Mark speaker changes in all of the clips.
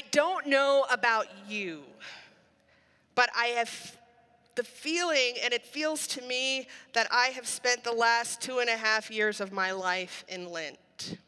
Speaker 1: I don't know about you, but I have the feeling, and it feels to me that I have spent the last two and a half years of my life in Lent.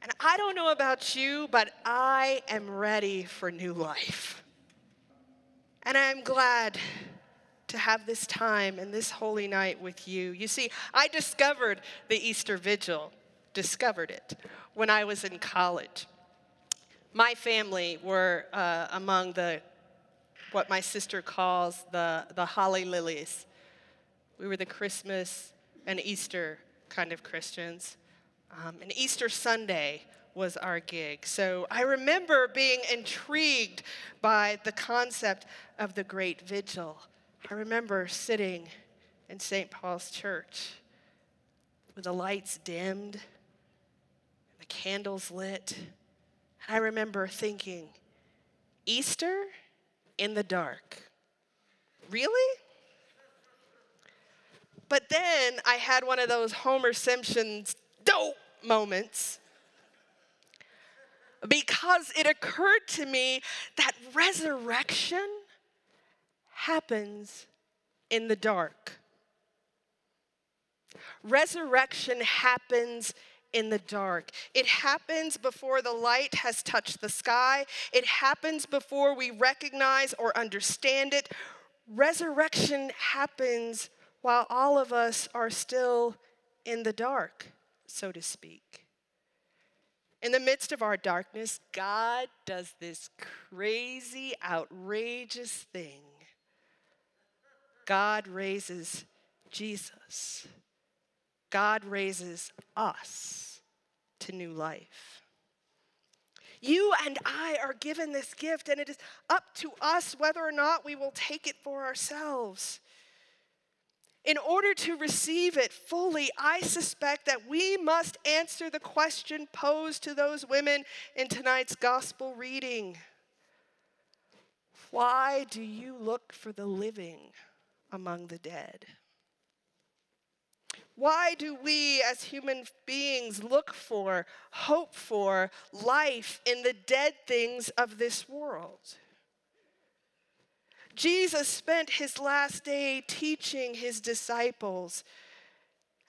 Speaker 1: and I don't know about you, but I am ready for new life. And I'm glad to have this time and this holy night with you. You see, I discovered the Easter Vigil, discovered it when I was in college. My family were uh, among the what my sister calls the, the holly lilies. We were the Christmas and Easter kind of Christians. Um, and Easter Sunday was our gig. So I remember being intrigued by the concept of the Great Vigil. I remember sitting in St. Paul's Church with the lights dimmed, candles lit. I remember thinking, Easter in the dark. Really? But then I had one of those Homer Simpson's dope moments because it occurred to me that resurrection happens in the dark. Resurrection happens in the dark. It happens before the light has touched the sky. It happens before we recognize or understand it. Resurrection happens while all of us are still in the dark, so to speak. In the midst of our darkness, God does this crazy, outrageous thing. God raises Jesus. God raises us to new life. You and I are given this gift, and it is up to us whether or not we will take it for ourselves. In order to receive it fully, I suspect that we must answer the question posed to those women in tonight's gospel reading Why do you look for the living among the dead? Why do we as human beings look for, hope for life in the dead things of this world? Jesus spent his last day teaching his disciples.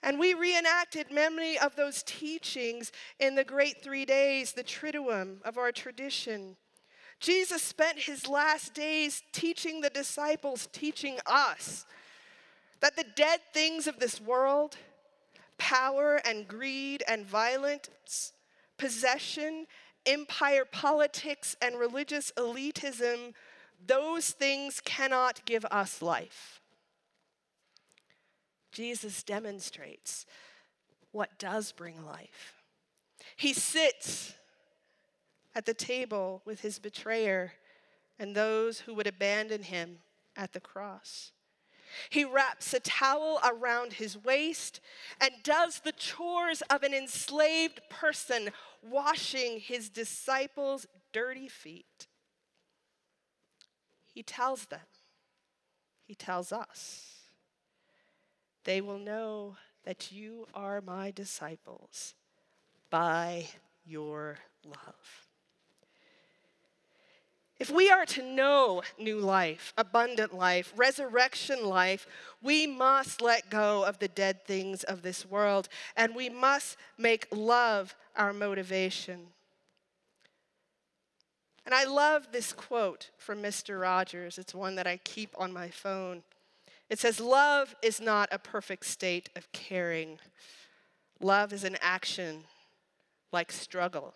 Speaker 1: And we reenacted many of those teachings in the great three days, the Triduum of our tradition. Jesus spent his last days teaching the disciples, teaching us that the dead things of this world, power and greed and violence, possession, empire politics, and religious elitism those things cannot give us life. Jesus demonstrates what does bring life. He sits at the table with his betrayer and those who would abandon him at the cross. He wraps a towel around his waist and does the chores of an enslaved person, washing his disciples' dirty feet. He tells them, He tells us, they will know that you are my disciples by your love. If we are to know new life, abundant life, resurrection life, we must let go of the dead things of this world and we must make love our motivation. And I love this quote from Mr. Rogers. It's one that I keep on my phone. It says, Love is not a perfect state of caring. Love is an action like struggle.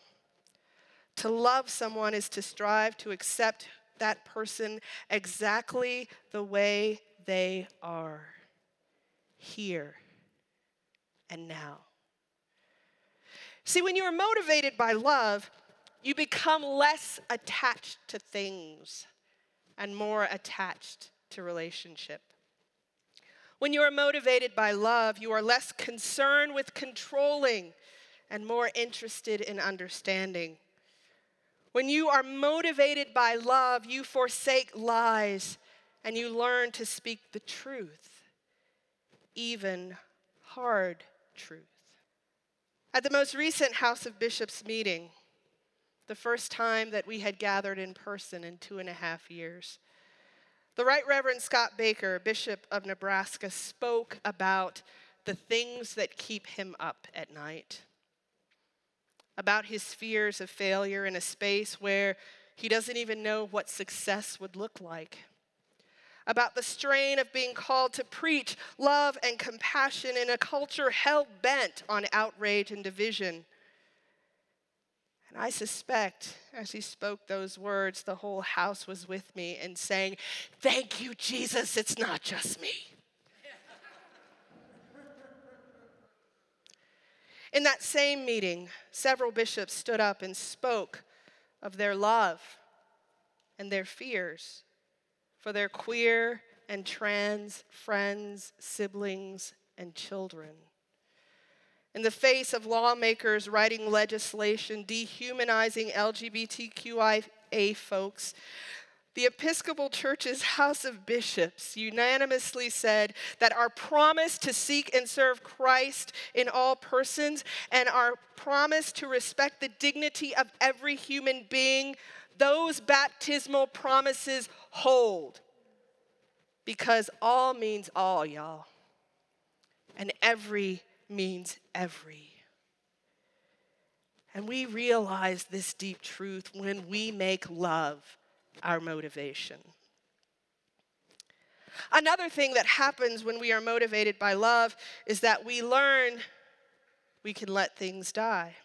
Speaker 1: To love someone is to strive to accept that person exactly the way they are, here and now. See, when you are motivated by love, you become less attached to things and more attached to relationship. When you are motivated by love, you are less concerned with controlling and more interested in understanding. When you are motivated by love, you forsake lies and you learn to speak the truth, even hard truth. At the most recent House of Bishops meeting, the first time that we had gathered in person in two and a half years, the Right Reverend Scott Barker, Bishop of Nebraska, spoke about the things that keep him up at night, about his fears of failure in a space where he doesn't even know what success would look like, about the strain of being called to preach love and compassion in a culture hell bent on outrage and division. And I suspect as he spoke those words, the whole house was with me and saying, Thank you, Jesus, it's not just me. In that same meeting, several bishops stood up and spoke of their love and their fears for their queer and trans friends, siblings, and children. In the face of lawmakers writing legislation dehumanizing LGBTQIA folks, the Episcopal Church's House of Bishops unanimously said that our promise to seek and serve Christ in all persons and our promise to respect the dignity of every human being, those baptismal promises hold. Because all means all, y'all. And every means every. And we realize this deep truth when we make love our motivation. Another thing that happens when we are motivated by love is that we learn we can let things die.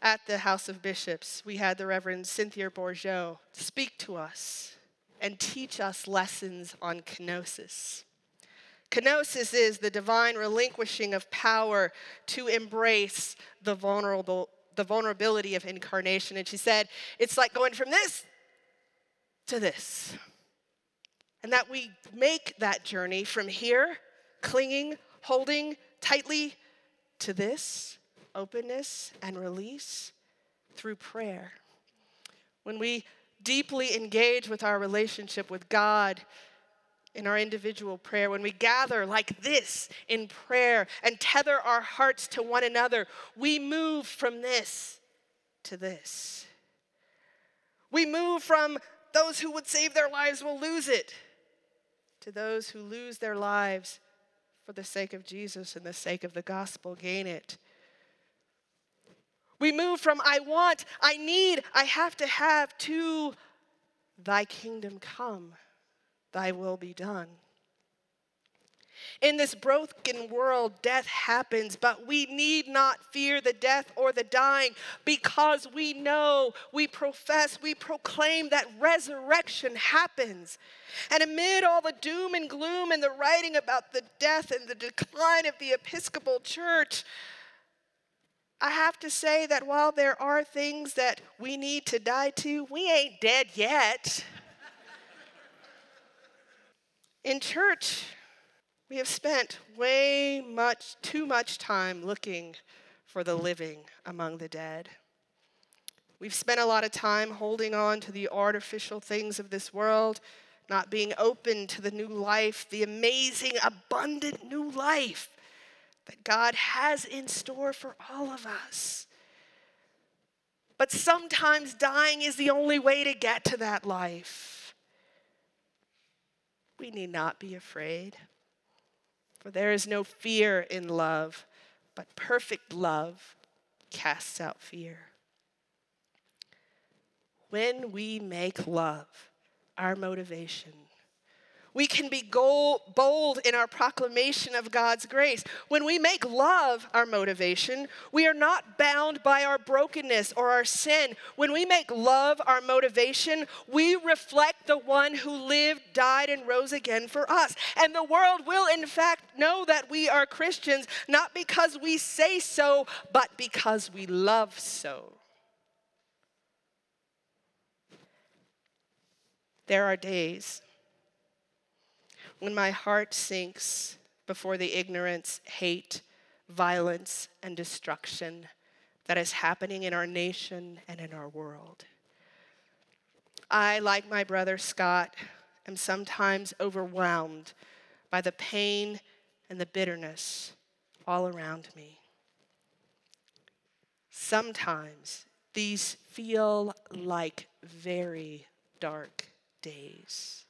Speaker 1: At the House of Bishops, we had the Reverend Cynthia Bourgeault speak to us and teach us lessons on kenosis. Kenosis is the divine relinquishing of power to embrace the vulnerable the vulnerability of incarnation. And she said, it's like going from this to this. And that we make that journey from here, clinging, holding tightly, to this openness and release through prayer. When we deeply engage with our relationship with God in our individual prayer, when we gather like this in prayer and tether our hearts to one another, we move from this to this. We move from those who would save their lives will lose it to those who lose their lives for the sake of Jesus and the sake of the gospel gain it. We move from I want, I need, I have to have to thy kingdom come thy will be done. In this broken world, death happens, but we need not fear the death or the dying because we know, we profess, we proclaim that resurrection happens. And amid all the doom and gloom and the writing about the death and the decline of the Episcopal Church, I have to say that while there are things that we need to die to, we ain't dead yet. In church, we have spent way much, too much time looking for the living among the dead. We've spent a lot of time holding on to the artificial things of this world, not being open to the new life, the amazing, abundant new life that God has in store for all of us. But sometimes dying is the only way to get to that life we need not be afraid. For there is no fear in love, but perfect love casts out fear. When we make love our motivation, we can be bold in our proclamation of God's grace. When we make love our motivation, we are not bound by our brokenness or our sin. When we make love our motivation, we reflect the one who lived, died, and rose again for us. And the world will, in fact, know that we are Christians, not because we say so, but because we love so. There are days when my heart sinks before the ignorance, hate, violence, and destruction that is happening in our nation and in our world. I, like my brother Scott, am sometimes overwhelmed by the pain and the bitterness all around me. sometimes these feel like very dark days.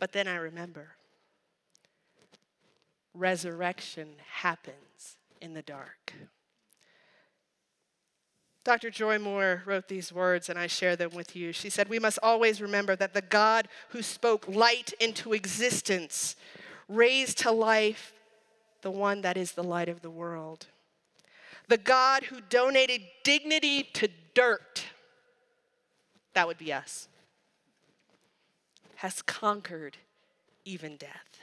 Speaker 1: But then I remember resurrection happens in the dark. Dr. Joy Moore wrote these words, and I share them with you. She said, We must always remember that the God who spoke light into existence raised to life the one that is the light of the world. The God who donated dignity to dirt, that would be us, has conquered even death.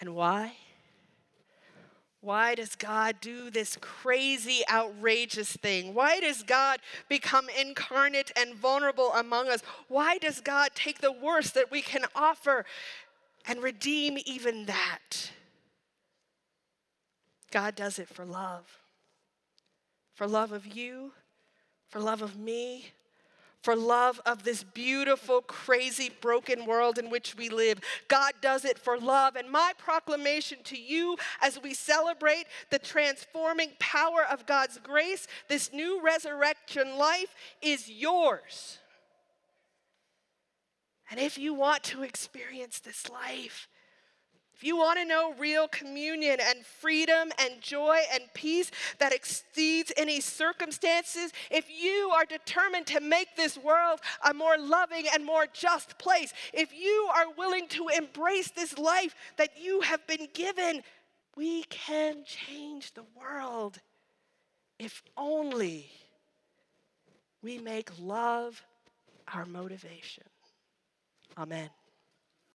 Speaker 1: And why? Why does God do this crazy, outrageous thing? Why does God become incarnate and vulnerable among us? Why does God take the worst that we can offer and redeem even that? God does it for love. For love of you, for love of me, for love of this beautiful, crazy, broken world in which we live. God does it for love. And my proclamation to you as we celebrate the transforming power of God's grace, this new resurrection life is yours. And if you want to experience this life, if you want to know real communion and freedom and joy and peace that exceeds any circumstances, if you are determined to make this world a more loving and more just place, if you are willing to embrace this life that you have been given, we can change the world if only we make love our motivation. Amen.